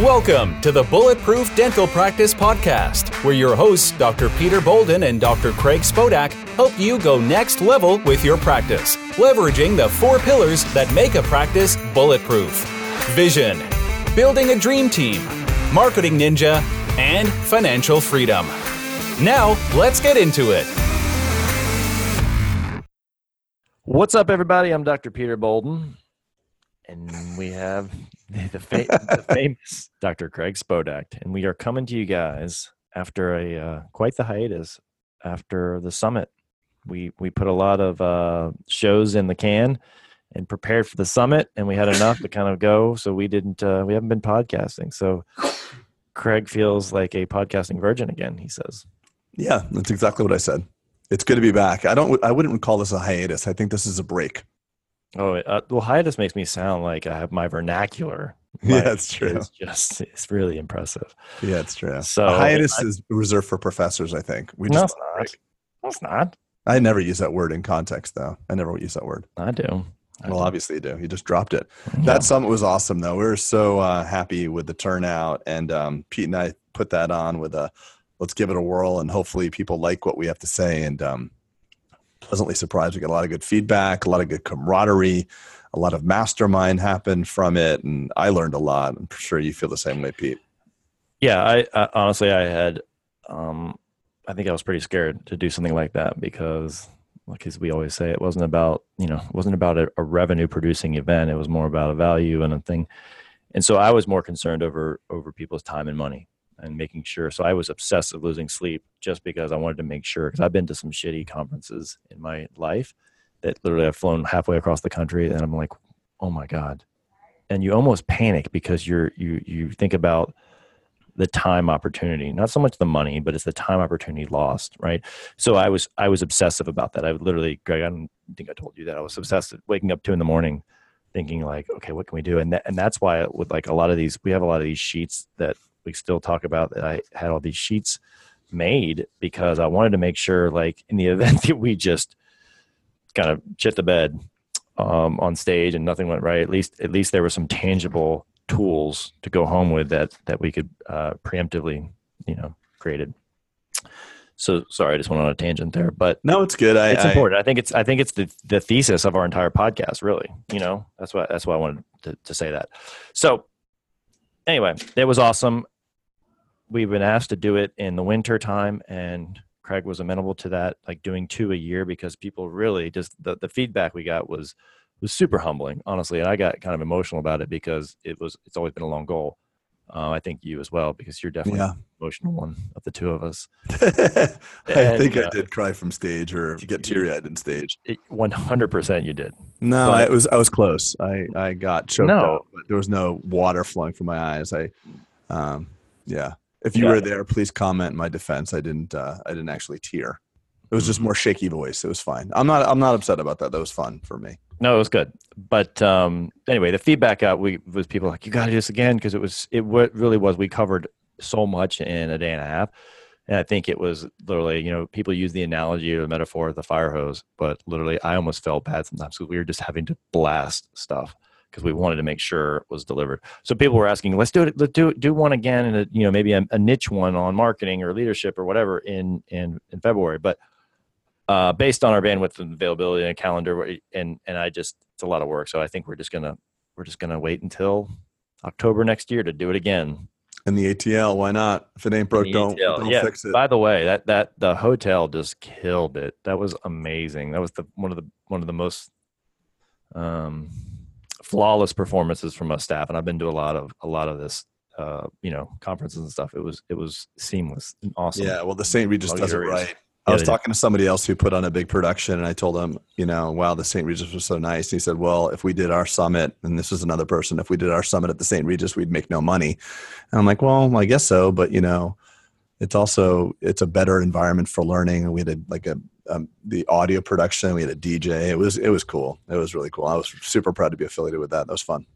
Welcome to the Bulletproof Dental Practice Podcast, where your hosts, Dr. Peter Bolden and Dr. Craig Spodak, help you go next level with your practice, leveraging the four pillars that make a practice bulletproof vision, building a dream team, marketing ninja, and financial freedom. Now, let's get into it. What's up, everybody? I'm Dr. Peter Bolden, and we have the, fa- the famous Dr. Craig Spodak, and we are coming to you guys after a uh, quite the hiatus after the summit. We we put a lot of uh, shows in the can and prepared for the summit, and we had enough to kind of go. So we didn't. Uh, we haven't been podcasting. So Craig feels like a podcasting virgin again. He says. Yeah, that's exactly what I said. It's good to be back. I don't. I wouldn't call this a hiatus. I think this is a break. Oh, uh, well, hiatus makes me sound like I have my vernacular. Yeah, that's true. It's just it's really impressive. Yeah, it's true. So a hiatus I- is reserved for professors. I think we No, just. it's not. No, it's not. I never use that word in context, though. I never use that word. I do. I Well, do. obviously you do. You just dropped it. Yeah. That summit was awesome, though. We were so uh, happy with the turnout, and um, Pete and I put that on with a let's give it a whirl, and hopefully people like what we have to say. And um, pleasantly surprised, we got a lot of good feedback, a lot of good camaraderie, a lot of mastermind happened from it, and I learned a lot. I'm sure you feel the same way, Pete. yeah. I, I honestly, I had. Um, I think I was pretty scared to do something like that because, like as we always say, it wasn't about you know, it wasn't about a, a revenue producing event. It was more about a value and a thing. And so I was more concerned over over people's time and money and making sure. So I was obsessed with losing sleep just because I wanted to make sure. Because I've been to some shitty conferences in my life that literally I've flown halfway across the country, and I'm like, oh my god. And you almost panic because you're you you think about the time opportunity, not so much the money, but it's the time opportunity lost, right? So I was I was obsessive about that. I would literally, Craig, I don't think I told you that I was obsessed with waking up two in the morning, thinking like, okay, what can we do? And and that's why with like a lot of these, we have a lot of these sheets that we still talk about. That I had all these sheets made because I wanted to make sure, like, in the event that we just kind of shit the bed um, on stage and nothing went right, at least at least there were some tangible tools to go home with that that we could uh, preemptively, you know, created. So sorry, I just went on a tangent there, but No, it's good. I, it's I- important. I think it's I think it's the the thesis of our entire podcast. Really, you know, that's why that's why I wanted to, to say that. So anyway, it was awesome. We've been asked to do it in the winter time, and Craig was amenable to that, like doing two a year because people really just the, the feedback we got was was super humbling, honestly, and I got kind of emotional about it because it was it's always been a long goal. Uh, I think you as well because you're definitely Yeah. the emotional one of the two of us. I And, think uh, I did cry from stage or get teary eyed in stage. One hundred percent, you did. No, But- I was I was close. I I got choked No. up, there was no water flowing from my eyes. I, um, yeah. If you Yeah. were there, please comment in my defense. I didn't. Uh, I didn't actually tear. It was just Mm-hmm. more shaky voice. It was fine. I'm not. I'm not upset about that. That was fun for me. No, it was good. But um, anyway, the feedback out we was people like, "You got to do this again," because it was it what really was. We covered so much in a day and a half, and I think it was literally, you know, people use the analogy or the metaphor of the fire hose, but literally, I almost felt bad sometimes because we were just having to blast stuff because we wanted to make sure it was delivered. So people were asking, "Let's do it. Let's do do one again, and you know, maybe a, a niche one on marketing or leadership or whatever in in in February." But uh, based on our bandwidth and availability and calendar, and and I just it's a lot of work. So I think we're just gonna we're just gonna wait until October next year to do it again. And the ATL, why not? If it ain't broke, don't, ATL. don't yeah. fix it. By the way, that that the hotel just killed it. That was amazing. That was the one of the one of the most um, flawless performances from our staff. And I've been to a lot of a lot of this, uh, you know, conferences and stuff. It was it was seamless and awesome. Yeah, well, the St. Regis does it right. I Yeah, was talking to somebody else who put on a big production, and I told him, you know, wow, the St. Regis was so nice. He said, well, if we did our summit, and this was another person, if we did our summit at the St. Regis, we'd make no money. And I'm like, well, I guess so, but you know, it's also it's a better environment for learning. We had a, like a um, the audio production, we had a DJ. It was it was cool. It was really cool. I was super proud to be affiliated with that. That was fun.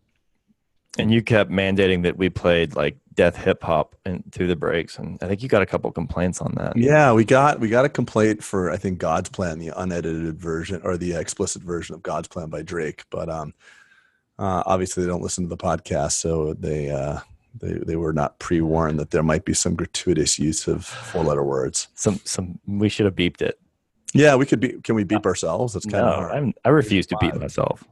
And you kept mandating that we played like death hip hop and through the breaks, and I think you got a couple complaints on that. Yeah, we got we got a complaint for I think God's Plan, the unedited version or the explicit version of God's Plan by Drake. But um, uh, obviously they don't listen to the podcast, so they uh, they, they were not pre-warned that there might be some gratuitous use of four-letter words. Some some we should have beeped it. Yeah, we could be. Can we beep uh, ourselves? That's kind No, of I refuse to beep myself.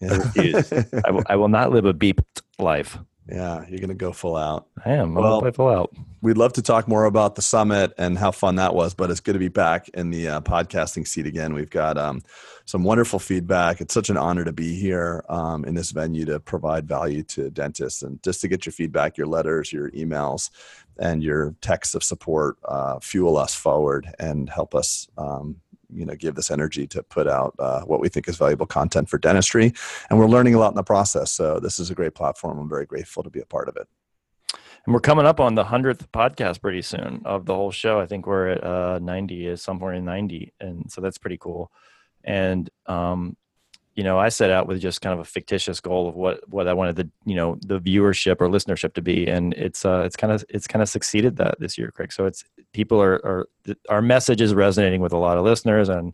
Yeah. refuse. I will, I will not live a beeped life. Yeah, you're gonna go full out. I am. I'm Well- gonna play full out. We'd love to talk more about the summit and how fun that was, but it's good to be back in the uh, podcasting seat again. We've got um, some wonderful feedback. It's such an honor to be here um, in this venue to provide value to dentists and just to get your feedback, your letters, your emails, and your texts of support uh, fuel us forward and help us. Um, you know, give this energy to put out uh, what we think is valuable content for dentistry, and we're learning a lot in the process. So this is a great platform. I'm very grateful to be a part of it. And we're coming up on the hundredth podcast pretty soon of the whole show. I think we're at uh, ninety, is somewhere in ninety, and so that's pretty cool. And um, you know, I set out with just kind of a fictitious goal of what what I wanted the you know the viewership or listenership to be, and it's uh, it's kind of it's kind of succeeded that this year, Craig. So it's people are are our message is resonating with a lot of listeners, and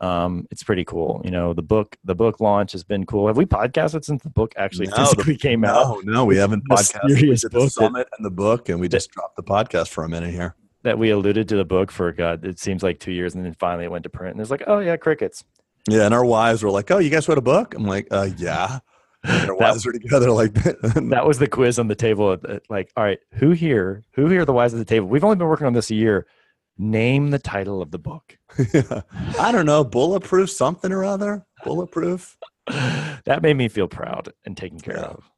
um, it's pretty cool. You know, the book the book launch has been cool. Have we podcasted since the book actually No, physically came out? No, no, we haven't podcasted. We did the that- summit and the book, and we just dropped the podcast for a minute here. that we alluded to the book for God, it seems like two years, and then finally it went to print. And it's like, oh yeah, crickets. Yeah, and our wives were like, "Oh, you guys wrote a book?" I'm like, "Uh, yeah." And That- wives were together like that. That was the quiz on the table. at, Like, all right, who here? Who here are the wives at the table? We've only been working on this a year. Name the title of the book. I don't know, bulletproof something or other. Bulletproof. that made me feel proud and taken care Yeah. of.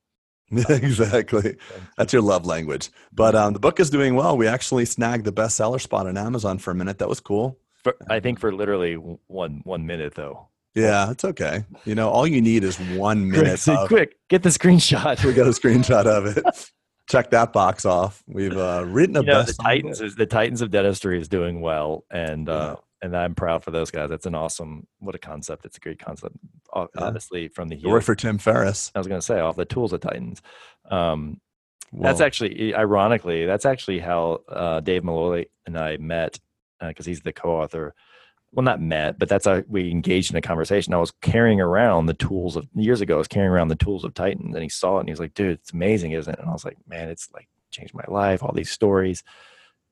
exactly. That's your love language. But um, the book is doing well. We actually snagged the bestseller spot on Amazon for a minute. That was cool. For, I think for literally one one minute though. Yeah, it's okay. You know, all you need is one minute. say, of- quick, get the screenshot. we got a screenshot of it. Check that box off. We've uh, written a you know, the best. Titans is the Titans of dentistry is doing well, and Yeah. uh, and I'm proud for those guys. That's an awesome what a concept. It's a great concept. Ho- Yeah. Honestly, from the heel, worked for Tim Ferriss. I was going to say off the tools of Titans. Um, that's actually ironically that's actually how uh, Dave Malloy and I met because he's the co-author. Well, not met, but that's how we engaged in a conversation. I was carrying around the tools of years ago. I was carrying around the tools of Titans, and he saw it and he's like, "Dude, it's amazing, isn't it?" And I was like, "Man, it's like changed my life. All these stories."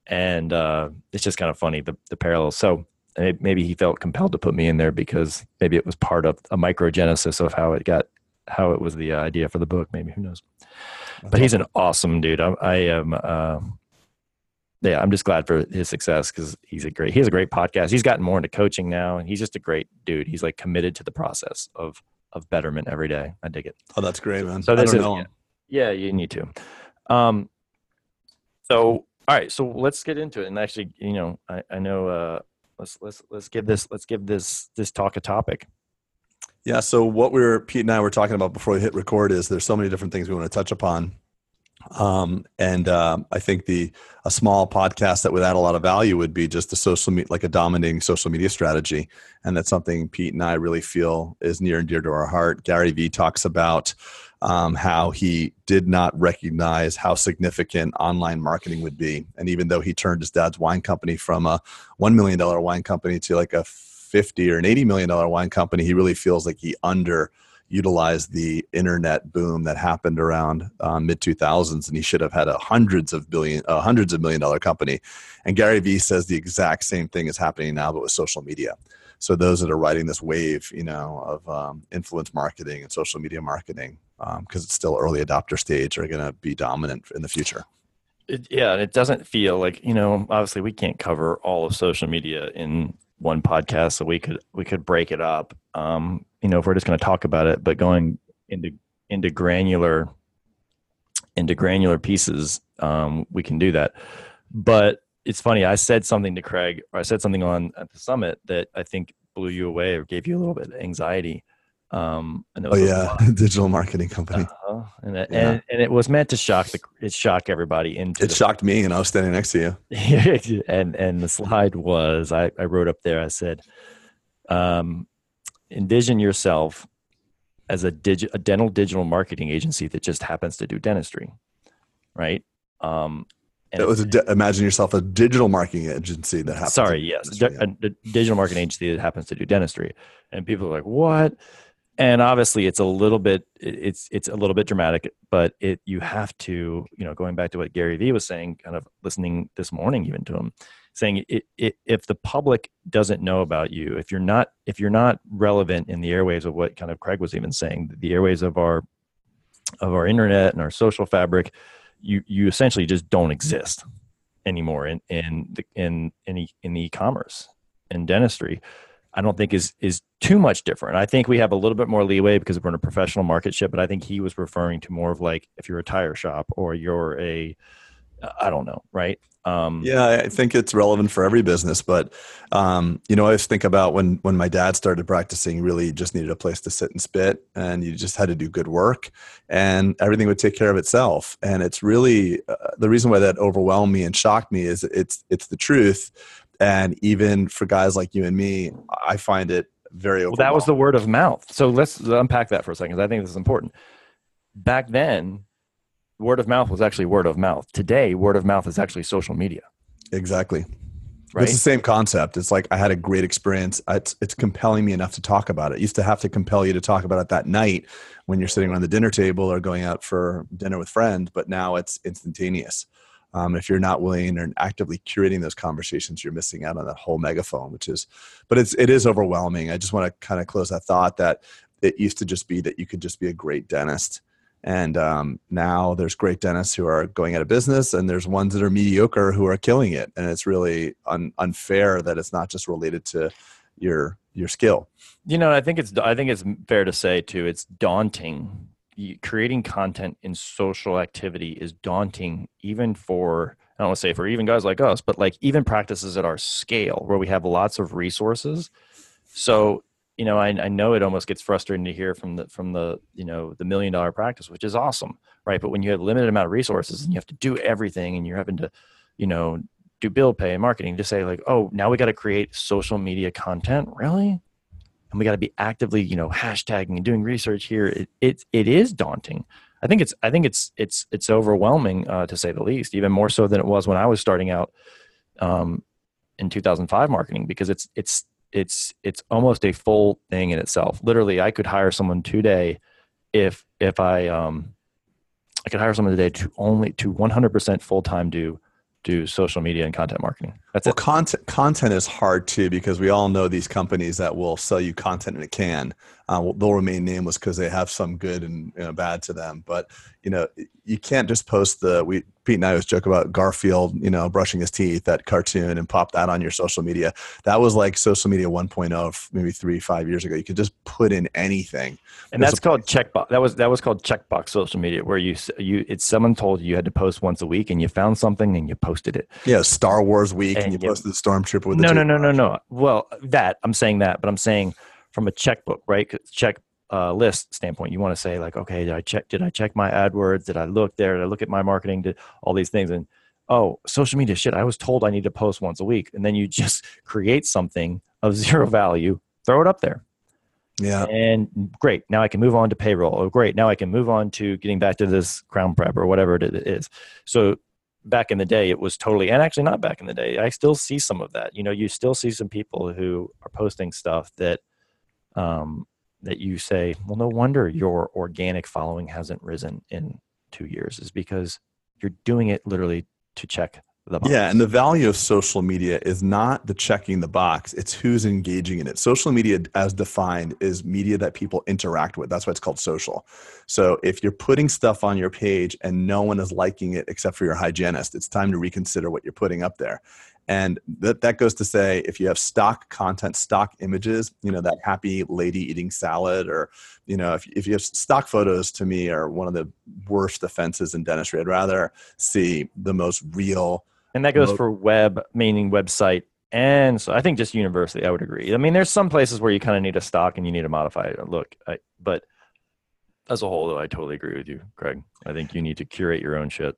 and uh, it's just kind of funny the the parallels. So maybe he felt compelled to put me in there because maybe it was part of a microgenesis of how it got how it was the uh, idea for the book. Maybe who knows? But he's an awesome dude. I, I am. Uh, yeah, I'm just glad for his success because he's a great. He has a great podcast. He's gotten more into coaching now, and he's just a great dude. He's like committed to the process of of betterment every day. I dig it. Oh, that's great, man. So this is him. yeah, you need to. Um, so all right, so let's get into it. And actually, you know, I, I know. Uh, let's let's let's give this let's give this this talk a topic. Yeah. So what we were Pete and I were talking about before we hit record is there's so many different things we want to touch upon, um, and um, I think the a small podcast that would add a lot of value would be just a social me- like a dominating social media strategy, and that's something Pete and I really feel is near and dear to our heart. Gary Vee talks about um, how he did not recognize how significant online marketing would be, and even though he turned his dad's wine company from a one million dollar wine company to like a 50 or an 80 million dollar wine company he really feels like he underutilized the internet boom that happened around uh, mid 2000s and he should have had a hundreds of billion uh, hundreds of million dollar company and gary vee says the exact same thing is happening now but with social media so those that are riding this wave you know of um, influence marketing and social media marketing because it's still early adopter stage are going to be dominant in the future It, yeah, and it doesn't feel like you know. Obviously, we can't cover all of social media in one podcast, so we could we could break it up. Um, you know, if we're just going to talk about it, but going into into granular into granular pieces, um, we can do that. But it's funny. I said something to Craig, or I said something on at the summit that I think blew you away or gave you a little bit of anxiety. Um, and it oh yeah digital marketing company uh-huh. and, it, Yeah. and and it was meant to shock the it shock everybody into it shocked me and i was standing next to you and and the slide was I, I wrote up there i said um, envision yourself as a, digi- a dental digital marketing agency that just happens to do dentistry right? Um, and It was imagine yourself a digital marketing agency that happens. sorry yes dentistry, a, a digital marketing agency that happens to do dentistry. And people are like what? And obviously it's a little bit it's it's a little bit dramatic but it you have to you know going back to what gary vee was saying kind of listening this morning even to him saying it, it, if the public doesn't know about you if you're not if you're not relevant in the airways of what kind of craig was even saying the airways of our of our internet and our social fabric you you essentially just don't exist anymore in in the, in in, e, in e-commerce and dentistry I don't think is is too much different. I think we have a little bit more leeway because we're in a professional market ship, but I think he was referring to more of like if you're a tire shop or you're a I don't know, right? Um, yeah, I think it's relevant for every business, but um, you know, I always think about when when my dad started practicing. Really, just needed a place to sit and spit, and you just had to do good work, and everything would take care of itself. And it's really uh, the reason why that overwhelmed me and shocked me is it's it's the truth and even for guys like you and me i find it very well that was the word of mouth so let's unpack that for a second i think this is important back then word of mouth was actually word of mouth today word of mouth is actually social media exactly right? It's the same concept. It's like I had a great experience. It's, it's compelling me enough to talk about it. it. Used to have to compel you to talk about it that night when you're sitting around the dinner table or going out for dinner with friends, but now it's instantaneous. Um, if you're not willing and actively curating those conversations, you're missing out on that whole megaphone, which is, but it's, it is overwhelming. I just want to kind of close that thought that it used to just be that you could just be a great dentist. And um, now there's great dentists who are going out of business, and there's ones that are mediocre who are killing it. And it's really un- unfair that it's not just related to your your skill. You know, I think it's I think it's fair to say too. It's daunting creating content in social activity is daunting even for I don't want to say for even guys like us, but like even practices at our scale where we have lots of resources. So, you know, I, I know it almost gets frustrating to hear from the from the, you know, the million dollar practice, which is awesome. Right. But when you have limited amount of resources and you have to do everything and you're having to, you know, do bill pay and marketing to say like, oh, now we got to create social media content. Really? and we got to be actively you know hashtagging and doing research here it, it, it is daunting i think it's i think it's it's it's overwhelming uh, to say the least even more so than it was when i was starting out um, in 2005 marketing because it's it's it's it's almost a full thing in itself literally i could hire someone today if if i um i could hire someone today to only to 100% full-time do do social media and content marketing. That's well, it. content content is hard too because we all know these companies that will sell you content in a can. Uh, they'll remain nameless because they have some good and you know, bad to them. But you know, you can't just post the we Pete and I always joke about Garfield, you know, brushing his teeth, that cartoon, and pop that on your social media. That was like social media 1.0, maybe three, five years ago. You could just put in anything, and There's that's called checkbox. That was that was called checkbox social media, where you you it's someone told you you had to post once a week, and you found something and you posted it. Yeah, Star Wars week, and, and you, you posted the stormtrooper with no, no, no, no, no. Well, that I'm saying that, but I'm saying from a checkbook, right? Check uh, list standpoint, you want to say like, okay, did I check? Did I check my AdWords? Did I look there? Did I look at my marketing? Did all these things? And oh, social media shit. I was told I need to post once a week, and then you just create something of zero value, throw it up there. Yeah. And great. Now I can move on to payroll. Oh, great. Now I can move on to getting back to this crown prep or whatever it is. So back in the day, it was totally, and actually not back in the day. I still see some of that. You know, you still see some people who are posting stuff that um, that you say, well, no wonder your organic following hasn't risen in two years, is because you're doing it literally to check the box. Yeah, and the value of social media is not the checking the box, it's who's engaging in it. Social media, as defined, is media that people interact with. That's why it's called social. So if you're putting stuff on your page and no one is liking it except for your hygienist, it's time to reconsider what you're putting up there and that, that goes to say if you have stock content stock images you know that happy lady eating salad or you know if, if you have stock photos to me are one of the worst offenses in dentistry. I'd rather see the most real and that goes for web meaning website and so i think just university i would agree. I mean there's some places where you kind of need a stock and you need to modify it. Look I, but as a whole though i totally agree with you craig. I think you need to curate your own shit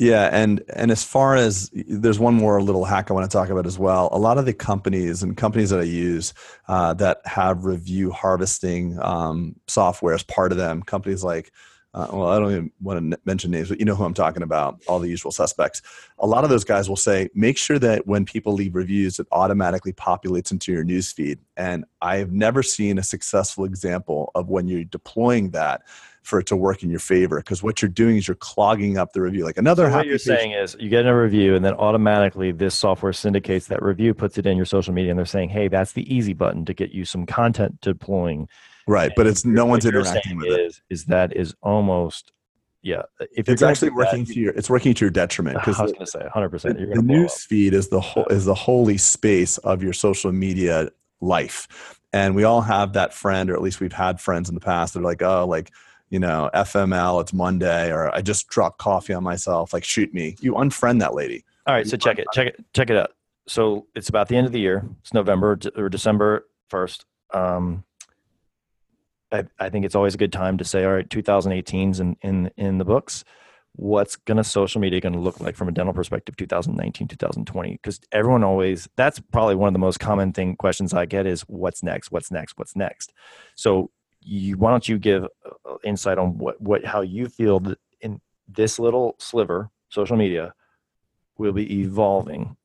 yeah, and and as far as there's one more little hack I want to talk about as well. A lot of the companies and companies that I use uh, that have review harvesting um, software as part of them, companies like uh, well, I don't even want to mention names, but you know who I'm talking about, all the usual suspects. A lot of those guys will say, make sure that when people leave reviews, it automatically populates into your newsfeed. And I have never seen a successful example of when you're deploying that for it to work in your favor. Because what you're doing is you're clogging up the review. Like another so what you're saying is you get a review and then automatically this software syndicates that review, puts it in your social media, and they're saying, hey, that's the easy button to get you some content deploying Right, but it's no one's interacting with is, it. Is that is almost yeah. If it's actually working that, to your, it's working to your detriment. Because I was going to say 100. percent The, the news feed is the whole is the holy space of your social media life, and we all have that friend, or at least we've had friends in the past that are like, oh, like you know, FML, it's Monday, or I just dropped coffee on myself. Like, shoot me. You unfriend that lady. All right, so check it, check it, check it out. So it's about the end of the year. It's November or December first. Um, I, I think it's always a good time to say, all right, 2018's in in in the books. What's gonna social media gonna look like from a dental perspective, 2019, 2020? Because everyone always that's probably one of the most common thing questions I get is what's next, what's next, what's next. So you why don't you give uh, insight on what what how you feel that in this little sliver, social media, will be evolving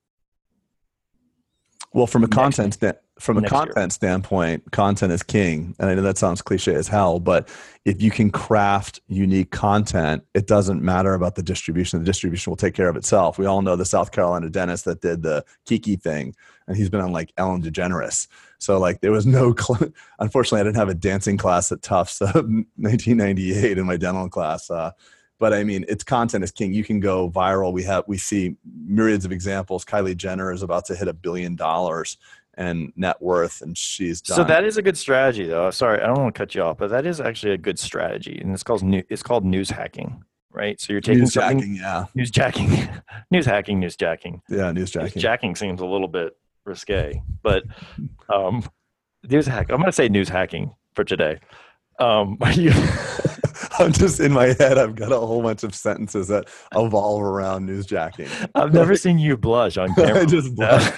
well, from a content sta- from a content year. standpoint, content is king, and I know that sounds cliche as hell, but if you can craft unique content, it doesn't matter about the distribution. The distribution will take care of itself. We all know the South Carolina dentist that did the Kiki thing, and he's been on like Ellen DeGeneres. So like there was no. Cl- Unfortunately, I didn't have a dancing class at Tufts, uh, 1998 in my dental class. Uh, but I mean, it's content is king. You can go viral. We have we see myriads of examples. Kylie Jenner is about to hit a billion dollars and net worth, and she's done. So that is a good strategy, though. Sorry, I don't want to cut you off, but that is actually a good strategy, and it's called new, it's called news hacking, right? So you're taking news something, jacking, yeah, news jacking, news hacking, news jacking. Yeah, news jacking. News jacking seems a little bit risque, but um, news hack. I'm going to say news hacking for today. Um, you, I'm just in my head. I've got a whole bunch of sentences that evolve around newsjacking. I've never seen you blush on camera. I just blush.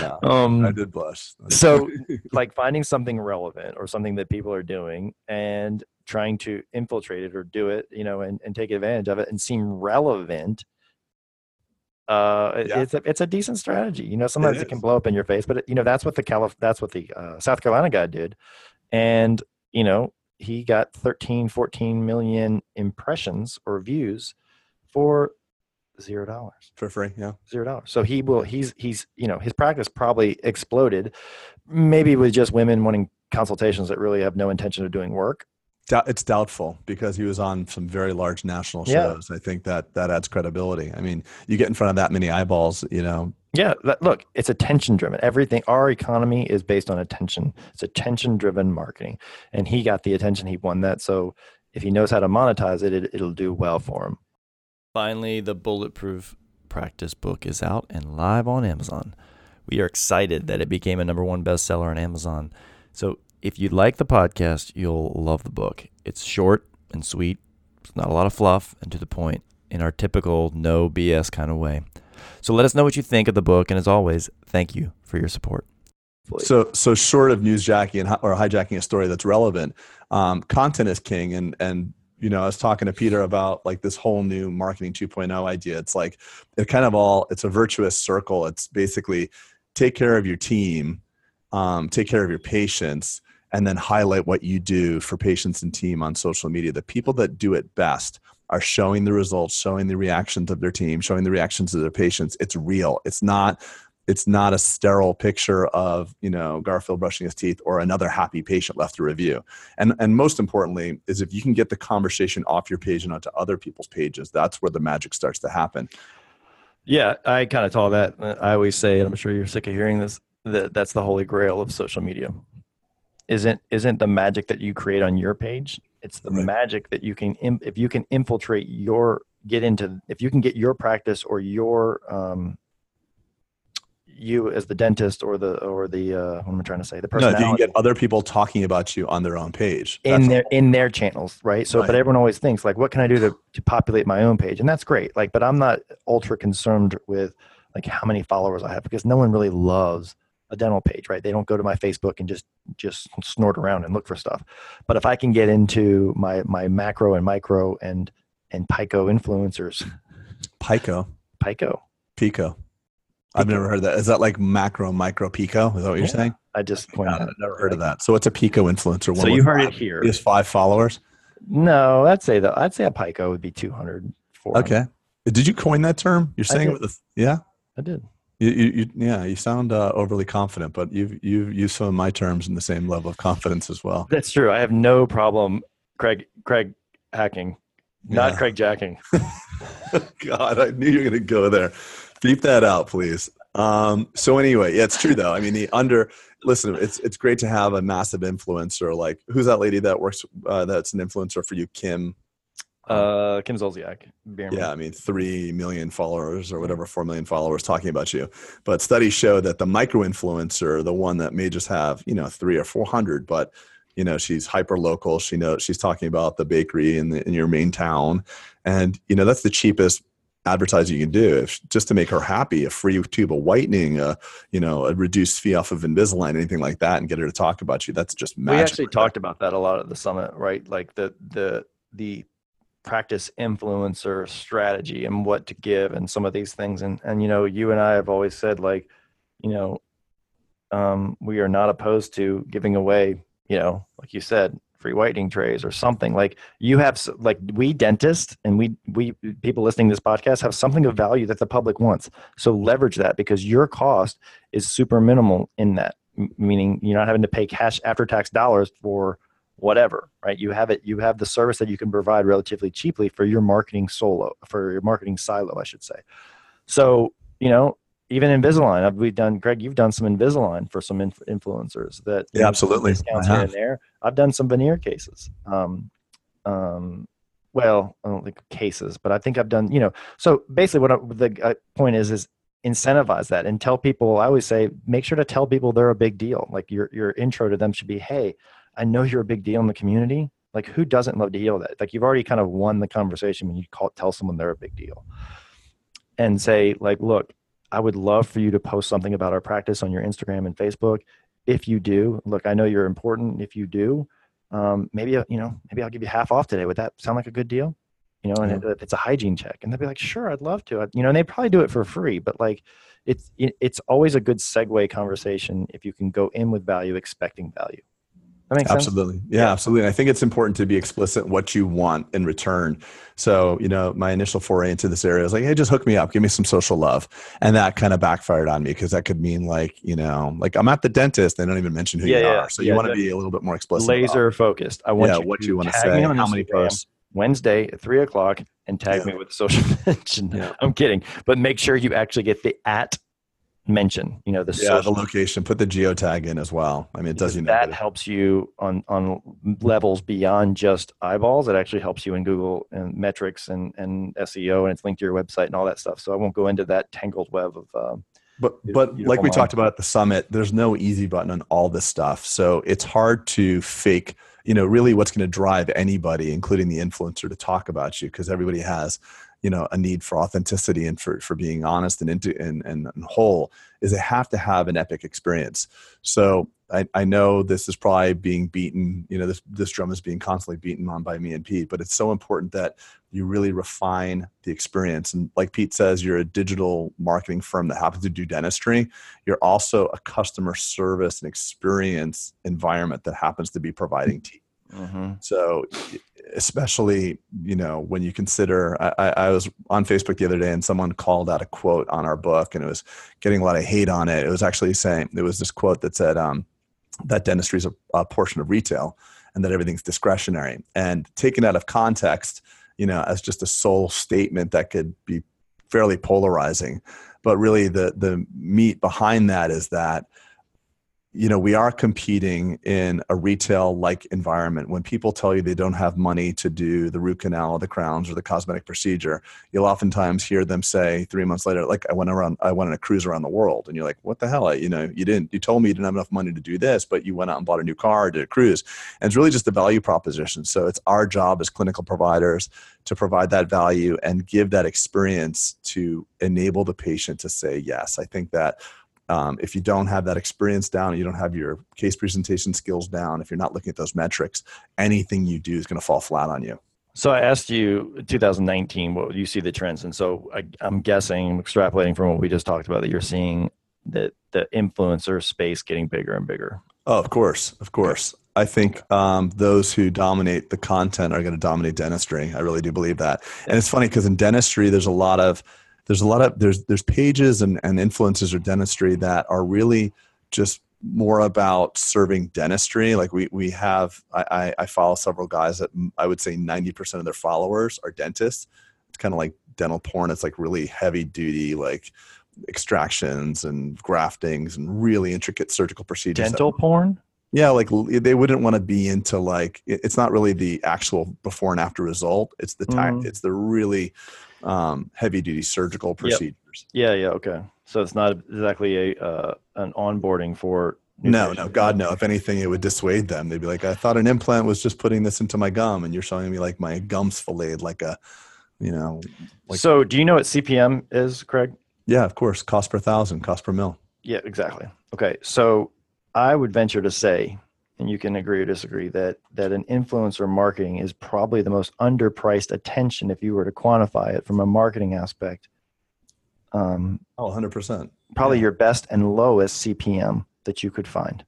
no, um, I did blush. so, like finding something relevant or something that people are doing and trying to infiltrate it or do it, you know, and, and take advantage of it and seem relevant. Uh, yeah. it's a it's a decent strategy. You know, sometimes it, it can blow up in your face, but it, you know that's what the Calif- that's what the uh, South Carolina guy did, and you know he got 13 14 million impressions or views for zero dollars. For free yeah. Zero dollars. So he will he's he's you know his practice probably exploded maybe with just women wanting consultations that really have no intention of doing work it's doubtful because he was on some very large national shows yeah. i think that that adds credibility i mean you get in front of that many eyeballs you know yeah, look, it's attention driven. Everything, our economy is based on attention. It's attention driven marketing. And he got the attention, he won that. So if he knows how to monetize it, it it'll do well for him. Finally, the Bulletproof Practice book is out and live on Amazon. We are excited that it became a number one bestseller on Amazon. So if you like the podcast, you'll love the book. It's short and sweet, it's not a lot of fluff and to the point in our typical no BS kind of way. So let us know what you think of the book. And as always, thank you for your support. So, so short of newsjacking and or hijacking a story that's relevant, um, content is king. And and you know, I was talking to Peter about like this whole new marketing 2.0 idea. It's like it kind of all it's a virtuous circle. It's basically take care of your team, um, take care of your patients, and then highlight what you do for patients and team on social media. The people that do it best are showing the results, showing the reactions of their team, showing the reactions of their patients. It's real. It's not it's not a sterile picture of you know Garfield brushing his teeth or another happy patient left a review. And and most importantly is if you can get the conversation off your page and onto other people's pages, that's where the magic starts to happen. Yeah, I kind of call that. I always say, and I'm sure you're sick of hearing this. That that's the holy grail of social media. Isn't isn't the magic that you create on your page it's the right. magic that you can, if you can infiltrate your, get into, if you can get your practice or your, um, you as the dentist or the or the uh, what am I trying to say? The person. No, you can get other people talking about you on their own page that's in their in their channels, right? So, right. but everyone always thinks like, what can I do to to populate my own page? And that's great. Like, but I'm not ultra concerned with like how many followers I have because no one really loves a dental page, right? They don't go to my Facebook and just just snort around and look for stuff. But if I can get into my my macro and micro and and Pico influencers, Pico, Pico, Pico. I've never heard that. Is that like macro, micro, pico? Is that what you're Yeah. saying? I just pointed I've never heard of that. So what's a pico influencer? So One you with heard it five- here. He five followers. No, I'd say that I'd say a Pico would be 200. 400. Okay. Did you coin that term? You're saying it with a, yeah? I did. You, you, you, yeah, you sound uh, overly confident, but you've you've used some of my terms in the same level of confidence as well. That's true. I have no problem, Craig. Craig hacking, not Yeah. Craig jacking. God, I knew you were going to go there. Beep that out, please. Um, so anyway, yeah, it's true though. I mean, the under listen, it's it's great to have a massive influencer. Like, who's that lady that works? Uh, that's an influencer for you, Kim. Uh, Kim Zolciak. Yeah, I mean, three million followers or whatever, four million followers talking about you. But studies show that the micro influencer, the one that may just have you know three or four hundred, but you know she's hyper local. She knows she's talking about the bakery in the, in your main town, and you know that's the cheapest advertising you can do if just to make her happy a free tube of whitening a you know a reduced fee off of invisalign anything like that and get her to talk about you that's just we actually talked about that a lot at the summit, right? Like the the the practice influencer strategy and what to give and some of these things. And and you know, you and I have always said like, you know, um, we are not opposed to giving away, you know, like you said, free whitening trays or something. Like you have like we dentists and we we people listening to this podcast have something of value that the public wants. So leverage that because your cost is super minimal in that meaning you're not having to pay cash after tax dollars for whatever right? You have it you have the service that you can provide relatively cheaply for your marketing solo for your marketing silo i should say. So you know even invisalign I've- we've done craig you've done some invisalign for some inf- influencers that Yeah, absolutely. discounts here and there. I've done some veneer cases um um well i don't think cases but i think i've done you know so basically what I, the uh, point is is incentivize that and tell people i always say make sure to tell people they're a big deal. Like your your intro to them should be hey i know you're a big deal in the community. Like who doesn't love to hear that? Like you've already kind of won the conversation when you call tell someone they're a big deal and say like look i would love for you to post something about our practice on your instagram and facebook. If you do look i know you're important. If you do um, maybe uh, you know maybe i'll give you half off today. Would that sound like a good deal? You know and Yeah. if it's a hygiene check and they'd be like sure i'd love to. You know and they probably do it for free but like it's it's always a good segue conversation if you can go in with value expecting value that makes sense Absolutely. Yeah, Yeah. absolutely. I think it's important to be explicit what you want in return. So, you know, my initial foray into this area was like, hey, just hook me up, give me some social love. And that kind of backfired on me because that could mean like, you know, like I'm at the dentist, they don't even mention who Yeah, you yeah, are. So you want to be a little bit more explicit. laser focused i want yeah, you what you want to tag say, me on how many posts. wednesday at three o'clock and tag me with the social mention i'm kidding but make sure you actually get the at mention you know the Yeah, the location, put the geotag in as well. I mean, it does you no that helps you on on levels beyond just eyeballs. It actually helps you in Google and metrics and and SEO, and it's linked to your website and all that stuff. So I won't go into that tangled web of. Um, But but like we talked about at the summit, there's no easy button on all this stuff. So it's hard to fake, you know, really what's going to drive anybody, including the influencer, to talk about you because everybody has, you know, a need for authenticity and for for being honest and into and, and, and whole is they have to have an epic experience. So I, I know this is probably being beaten, you know, this this drum is being constantly beaten on by me and Pete, but it's so important that you really refine the experience. And like Pete says, you're a digital marketing firm that happens to do dentistry. You're also a customer service and experience environment that happens to be providing mm-hmm. teeth. Mm-hmm. So, especially you know when you consider, I, I was on Facebook the other day and someone called out a quote on our book and it was getting a lot of hate on it. It was actually saying it was this quote that said um, that dentistry is a, a portion of retail and that everything's discretionary. And taken out of context, you know, as just a sole statement that could be fairly polarizing. But really, the the meat behind that is that you know we are competing in a retail like environment. When people tell you they don't have money to do the root canal the crowns or the cosmetic procedure you'll oftentimes hear them say three months later like i went around i went on a cruise around the world. And you're like what the hell? I, you know you didn't you told me you didn't have enough money to do this but you went out and bought a new car did a cruise. And it's really just a value proposition. So it's our job as clinical providers to provide that value and give that experience to enable the patient to say yes i think that um, if you don't have that experience down, you don't have your case presentation skills down, if you're not looking at those metrics, anything you do is going to fall flat on you. So I asked you 2019, what you see the trends, and so I, I'm guessing, extrapolating from what we just talked about, that you're seeing that the influencer space getting bigger and bigger. Oh, of course, of course. I think um, those who dominate the content are going to dominate dentistry. I really do believe that. And it's funny because in dentistry, there's a lot of there's a lot of there's there's pages and, and influences or dentistry that are really just more about serving dentistry. Like we we have I, I follow several guys that I would say 90% of their followers are dentists. It's kind of like dental porn. It's like really heavy duty, like extractions and graftings and really intricate surgical procedures. Dental porn? Yeah, like they wouldn't want to be into like it's not really the actual before and after result. It's the time. Mm. It's the really um, heavy duty surgical procedures. Yep. Yeah, yeah, okay. So it's not exactly a uh, an onboarding for. No, no, God, no. If anything, it would dissuade them. They'd be like, "I thought an implant was just putting this into my gum, and you're showing me like my gums filleted like a, you know." Like, so, do you know what CPM is, Craig? Yeah, of course. Cost per thousand, cost per mil. Yeah, exactly. Okay, so I would venture to say, and you can agree or disagree, that that an influencer marketing is probably the most underpriced attention if you were to quantify it from a marketing aspect. Um, oh, 100%. Probably yeah. your best and lowest CPM that you could find.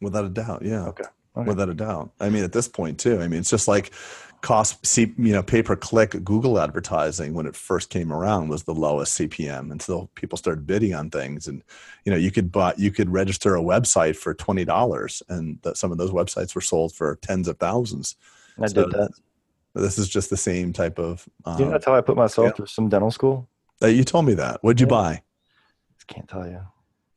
Without a doubt, yeah. Okay. okay. Without a doubt. I mean, at this point, too. I mean, it's just like cost see you know pay per click google advertising when it first came around was the lowest cpm until people started bidding on things. And you know you could buy you could register a website for $20 and that some of those websites were sold for tens of thousands. I so did that. this is just the same type of um, you know that's how i put myself yeah. through some dental school? Uh, you told me that. What'd you yeah. buy? Can't tell you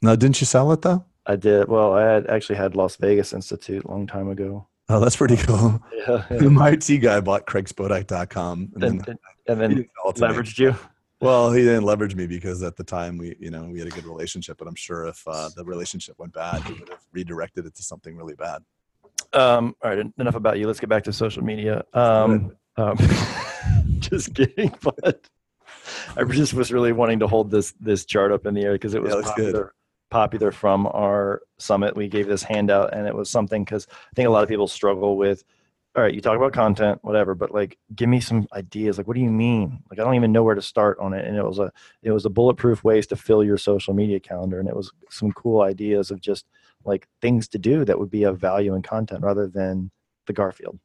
no didn't you sell it though? I did. Well i had actually had las vegas institute a long time ago Oh, that's pretty cool. Yeah, yeah. My IT guy bought CraigSpodak.com and, and then, and then leveraged you. Well, he didn't leverage me because at the time we, you know, we had a good relationship. But I'm sure if uh, the relationship went bad, he would have redirected it to something really bad. Um, all right, enough about you. Let's get back to social media. Um, um, just kidding, but I just was really wanting to hold this this chart up in the air because it was yeah, popular. Popular from our summit. We gave this handout, and it was something because I think a lot of people struggle with. All right, you talk about content, whatever, but like, give me some ideas. Like, what do you mean? Like, I don't even know where to start on it. And it was a, it was a bulletproof ways to fill your social media calendar, and it was some cool ideas of just like things to do that would be of value in content rather than the Garfield.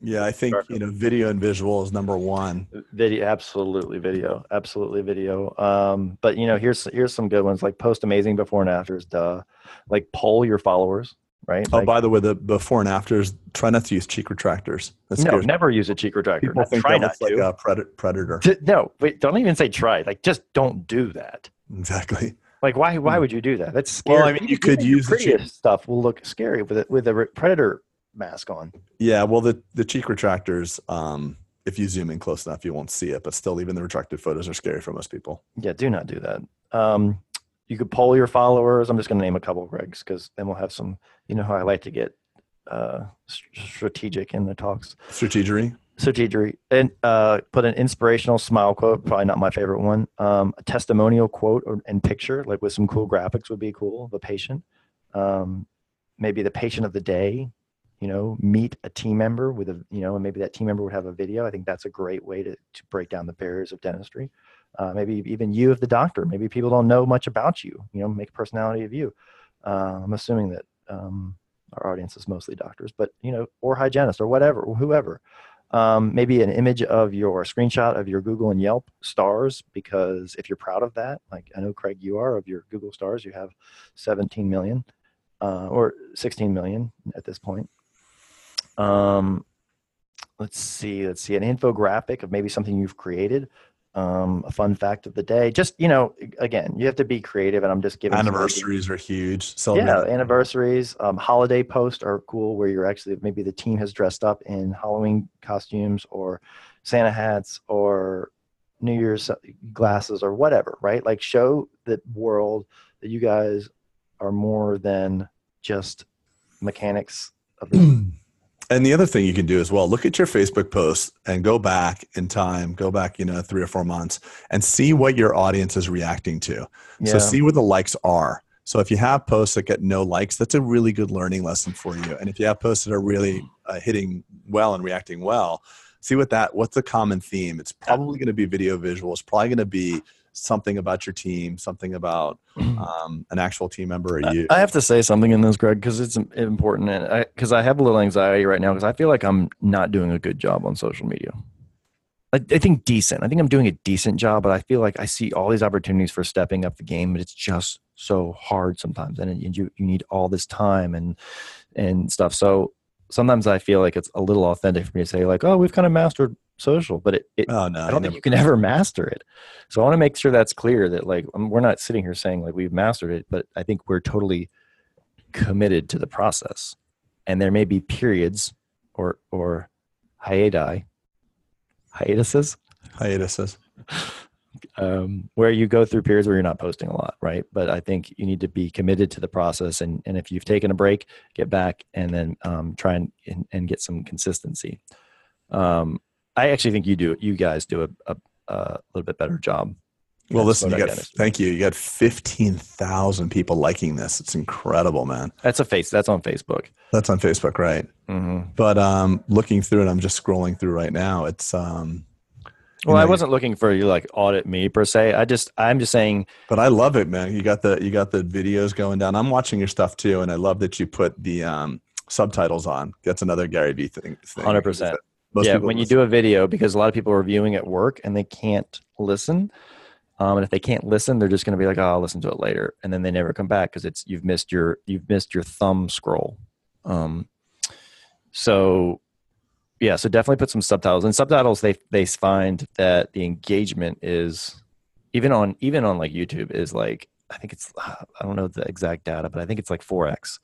Yeah, I think you know video and visual is number one. Video, absolutely video, absolutely video. Um, but you know, here's here's some good ones like post amazing before and afters. Duh, like poll your followers, right? Oh, like, by the way, the before and afters. Try not to use cheek retractors. That's no, never use a cheek retractor. People think try that not like to. a predator. No, wait, don't even say try. Like, just don't do that. Exactly. Like, why? Why hmm. would you do that? That's scary. Well, I mean, you could use the cheek- stuff will look scary with it with a predator mask on. Yeah, well, the the cheek retractors, um, if you zoom in close enough, you won't see it. But still, even the retracted photos are scary for most people. Yeah, do not do that. Um, you could poll your followers. I'm just going to name a couple of Gregs because then we'll have some. You know how I like to get uh, strategic in the talks. Strategery. Strategery. And uh, put an inspirational smile quote. Probably not my favorite one. Um, a testimonial quote or, and picture, like with some cool graphics, would be cool. Of a patient. Um, maybe the patient of the day you know meet a team member with a you know and maybe that team member would have a video i think that's a great way to, to break down the barriers of dentistry. Uh, maybe even you as the doctor maybe people don't know much about you you know make a personality of you. Uh, i'm assuming that um, our audience is mostly doctors but you know or hygienists or whatever or whoever. Um, maybe an image of your screenshot of your google and yelp stars because if you're proud of that like i know craig you are of your google stars you have 17 million uh, or 16 million at this point um, let's see. Let's see. An infographic of maybe something you've created. Um, a fun fact of the day. Just you know, again, you have to be creative, and I'm just giving. Anniversaries are huge. So yeah, anniversaries, um, holiday posts are cool, where you're actually maybe the team has dressed up in Halloween costumes or Santa hats or New Year's glasses or whatever, right? Like show the world that you guys are more than just mechanics of the And the other thing you can do as well, look at your Facebook posts and go back in time, go back, you know, three or four months and see what your audience is reacting to. Yeah. So see where the likes are. So if you have posts that get no likes, that's a really good learning lesson for you. And if you have posts that are really uh, hitting well and reacting well, see what that what's the common theme. It's probably going to be video visual. It's probably going to be something about your team, something about um, an actual team member or you. I have to say something in this, Craig, because it's important, and because I, I, have a little anxiety right now because I feel like I'm not doing a good job on social media. I, I, think decent. I think I'm doing a decent job, but I feel like I see all these opportunities for stepping up the game, but it's just so hard sometimes, and, and you you need all this time and and stuff. So sometimes I feel like it's a little authentic for me to say like, oh, we've kind of mastered social, but it, it oh, no, I don't I think you can ever master it. So I want to make sure that's clear that like um, we're not sitting here saying like we've mastered it, but I think we're totally committed to the process. And there may be periods or or hiati, hiatuses, hiatuses, um, where you go through periods where you're not posting a lot, right? But I think you need to be committed to the process, and and if you've taken a break, get back and then um, try and, and, and get some consistency. Um, I actually think you do. You guys do a, a, a little bit better job. Well, listen, you got, thank you. You got 15,000 people liking this. It's incredible, man. That's a face. That's on Facebook. That's on Facebook, right? Mm-hmm. But um, looking through it, I'm just scrolling through right now. It's um, well, know, I wasn't looking for you like audit me per se. I just I'm just saying. But I love it, man. You got the you got the videos going down. I'm watching your stuff too, and I love that you put the um, subtitles on. That's another Gary Vee thing. Hundred percent. Yeah, when listen. you do a video, because a lot of people are viewing at work and they can't listen. Um, and if they can't listen, they're just going to be like, "Oh, I'll listen to it later," and then they never come back because it's you've missed your you've missed your thumb scroll. Um, so yeah, so definitely put some subtitles. And subtitles, they they find that the engagement is even on even on like YouTube is like I think it's I don't know the exact data, but I think it's like four x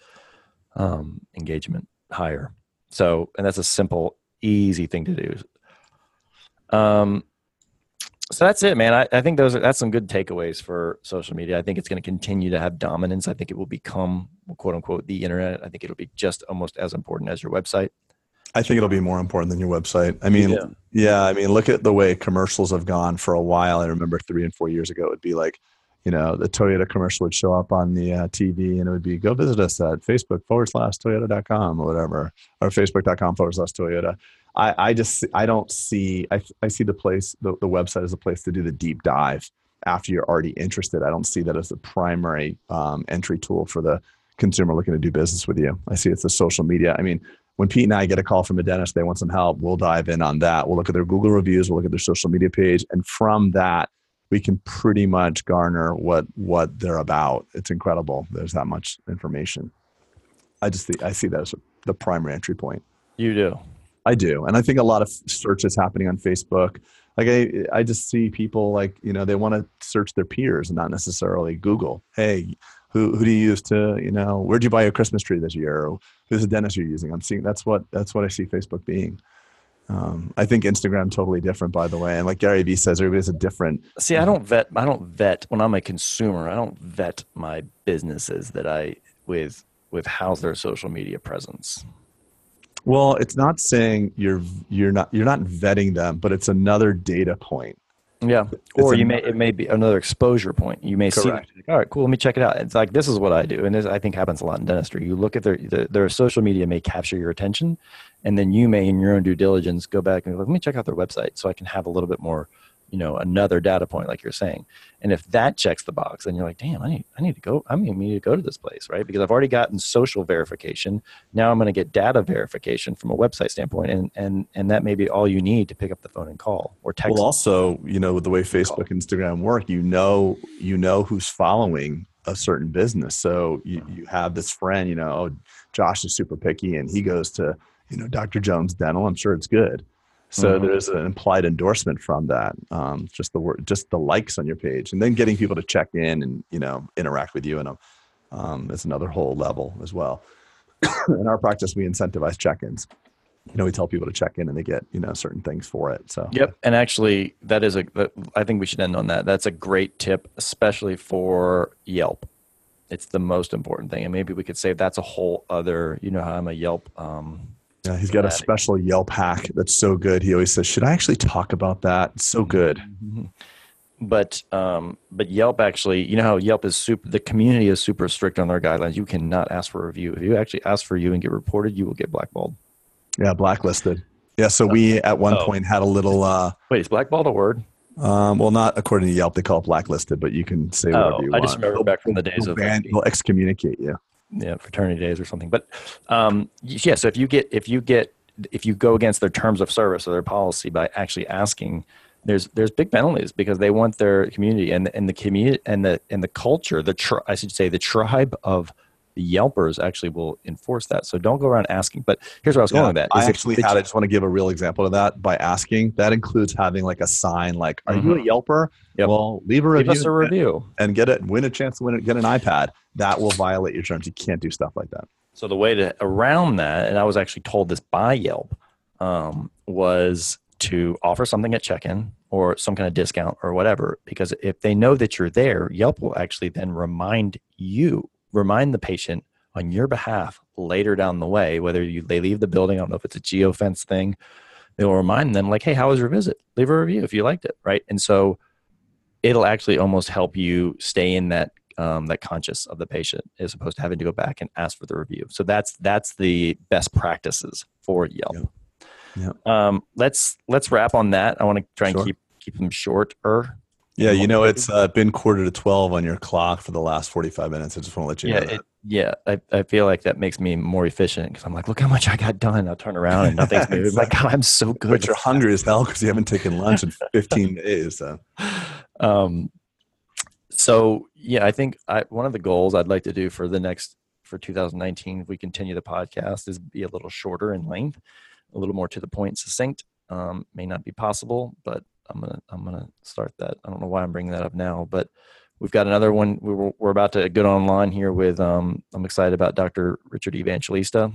um, engagement higher. So and that's a simple, easy thing to do. Um, so that's it, man. I, I think those are that's some good takeaways for social media. I think it's going to continue to have dominance. I think it will become quote unquote the internet. I think it'll be just almost as important as your website. I think it'll be more important than your website. I mean, yeah. yeah. I mean, look at the way commercials have gone for a while. I remember three and four years ago, it would be like, you know, the Toyota commercial would show up on the uh, TV and it would be, go visit us at Facebook forward slash Toyota.com or whatever, or Facebook.com forward slash Toyota. I, I just, I don't see, I, I see the place, the, the website as a place to do the deep dive after you're already interested. I don't see that as the primary um, entry tool for the consumer looking to do business with you. I see it's the social media. I mean, when Pete and I get a call from a dentist, they want some help, we'll dive in on that. We'll look at their Google reviews, we'll look at their social media page, and from that, we can pretty much garner what what they're about. It's incredible. There's that much information. I just think I see that as the primary entry point. You do. I do, and I think a lot of searches happening on Facebook. Like I, I just see people like you know they want to search their peers and not necessarily Google. Hey, who who do you use to you know where'd you buy your christmas tree this year or who's the dentist you're using i'm seeing that's what that's what i see facebook being um, i think instagram totally different by the way and like gary vee says everybody's a different see i don't vet i don't vet when i'm a consumer i don't vet my businesses that i with with how's their social media presence. Well it's not saying you're you're not you're not vetting them but it's another data point yeah, or you may it may be another exposure point. You may Correct. see, all right, cool. Let me check it out. It's like this is what I do, and this I think happens a lot in dentistry. You look at their their, their social media may capture your attention, and then you may, in your own due diligence, go back and go, let me check out their website so I can have a little bit more you know another data point like you're saying. And if that checks the box then you're like damn i need, I need to go i need to go to this place right? Because i've already gotten social verification. Now i'm going to get data verification from a website standpoint and and and that may be all you need to pick up the phone and call or text. Well also you know with the way facebook and instagram work you know you know who's following a certain business. So you, you have this friend you know oh, josh is super picky and he goes to you know dr jones dental. I'm sure it's good so mm-hmm. there's an implied endorsement from that, um, just the word, just the likes on your page, and then getting people to check in and you know interact with you, and um, is another whole level as well. in our practice, we incentivize check-ins. You know, we tell people to check in, and they get you know certain things for it. So yep, and actually, that is a. I think we should end on that. That's a great tip, especially for Yelp. It's the most important thing, and maybe we could say that's a whole other. You know, how I'm a Yelp. Um, Yeah, he's got a special Yelp hack that's so good. He always says, "Should I actually talk about that?" It's so good. Mm-hmm. But um, but Yelp actually, you know how Yelp is super. The community is super strict on their guidelines. You cannot ask for a review. If you actually ask for you and get reported, you will get blackballed. Yeah, blacklisted. Yeah, so we at one oh. point had a little. Uh, Wait, is blackballed a word? Um, well, not according to Yelp, they call it blacklisted, but you can say whatever oh, you I want. I just remember back from the days they'll of ban, they'll excommunicate you. Yeah, fraternity days or something. But um, yeah, so if you get if you get if you go against their terms of service or their policy by actually asking, there's there's big penalties because they want their community and and the community and the and the culture, the tri- I should say the tribe of the Yelpers actually will enforce that. So don't go around asking. But here's where I was yeah, going with that. I actually had. I just want to give a real example of that by asking. That includes having like a sign, like "Are mm-hmm. you a mm-hmm. Yelper?" Yep. Well, leave a review. Give us a review and get it. Win a chance to win it. Get an iPad. That will violate your terms. You can't do stuff like that. So the way to around that, and I was actually told this by Yelp, um, was to offer something at check-in or some kind of discount or whatever. Because if they know that you're there, Yelp will actually then remind you, remind the patient on your behalf later down the way, whether you they leave the building. I don't know if it's a geofence thing. They'll remind them like, "Hey, how was your visit? Leave a review if you liked it." Right, and so it'll actually almost help you stay in that um, that conscious of the patient as opposed to having to go back and ask for the review. So that's that's the best practices for Yelp. Yeah. Um, let's let's wrap on that. I want to try and sure. keep keep them shorter. Yeah, you know it's uh, been quarter to twelve on your clock for the last forty-five minutes. I just want to let you yeah, know. It, yeah, I, I feel like that makes me more efficient because I'm like, look how much I got done. I'll turn around and nothing's moving. exactly. Like, God, I'm so good. But you're hungry as hell because you haven't taken lunch in 15 days. So. Um, so yeah, I think I, one of the goals I'd like to do for the next for 2019, if we continue the podcast, is be a little shorter in length, a little more to the point, succinct. Um, may not be possible, but I'm gonna I'm gonna start that. I don't know why I'm bringing that up now, but we've got another one. We're, we're about to get online here with. Um, I'm excited about Dr. Richard Evangelista.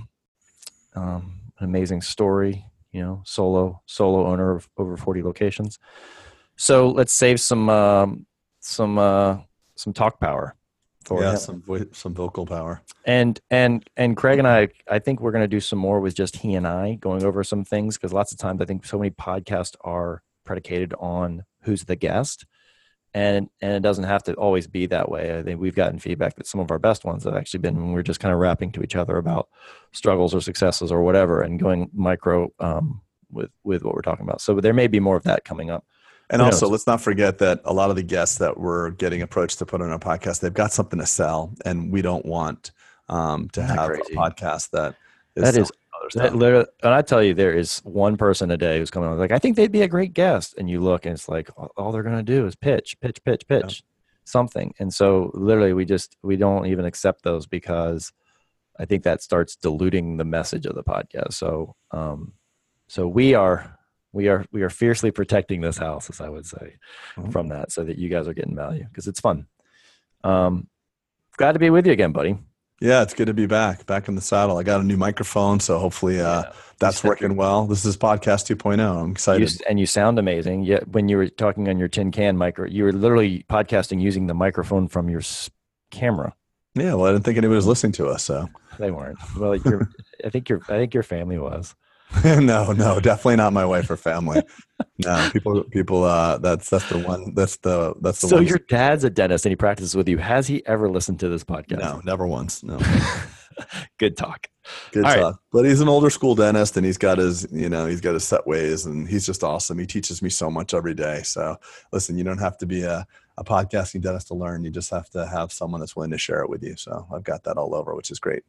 Um, an amazing story, you know, solo solo owner of over 40 locations. So let's save some um, some uh, some talk power for yeah, him. some some vocal power. And and and Craig and I, I think we're going to do some more with just he and I going over some things because lots of times I think so many podcasts are predicated on who's the guest, and and it doesn't have to always be that way. I think we've gotten feedback that some of our best ones have actually been when we're just kind of rapping to each other about struggles or successes or whatever, and going micro um, with with what we're talking about. So there may be more of that coming up. And also, let's not forget that a lot of the guests that we're getting approached to put on our podcast, they've got something to sell, and we don't want um, to have a podcast that is that is that literally, and I tell you, there is one person a day who's coming on like, I think they'd be a great guest, and you look, and it's like all they're going to do is pitch, pitch, pitch, pitch, yeah. something, and so literally, we just we don't even accept those because I think that starts diluting the message of the podcast. So, um, so we are we are we are fiercely protecting this house, as I would say, mm-hmm. from that, so that you guys are getting value because it's fun. Um, glad to be with you again, buddy. Yeah, it's good to be back, back in the saddle. I got a new microphone, so hopefully uh, yeah. that's working well. This is podcast 2.0. I'm excited. You, and you sound amazing. Yeah, when you were talking on your tin can micro, you were literally podcasting using the microphone from your camera. Yeah, well, I didn't think anybody was listening to us, so they weren't. Well, I think your I think your family was. no, no, definitely not my wife or family. no, people, people. Uh, that's that's the one. That's the that's the. So your dad's a dentist and he practices with you. Has he ever listened to this podcast? No, never once. No. Good talk. Good All talk. Right. But he's an older school dentist and he's got his, you know, he's got his set ways and he's just awesome. He teaches me so much every day. So listen, you don't have to be a, a podcasting dentist to learn. You just have to have someone that's willing to share it with you. So I've got that all over, which is great.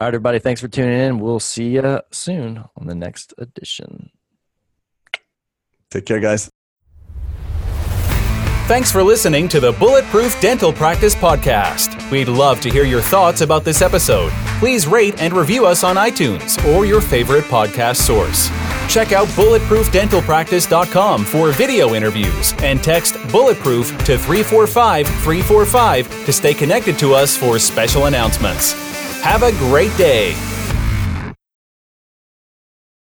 All right, everybody. Thanks for tuning in. We'll see you soon on the next edition. Take care, guys. Thanks for listening to the Bulletproof Dental Practice Podcast. We'd love to hear your thoughts about this episode. Please rate and review us on iTunes or your favorite podcast source. Check out bulletproofdentalpractice.com for video interviews and text bulletproof to 345 345 to stay connected to us for special announcements. Have a great day.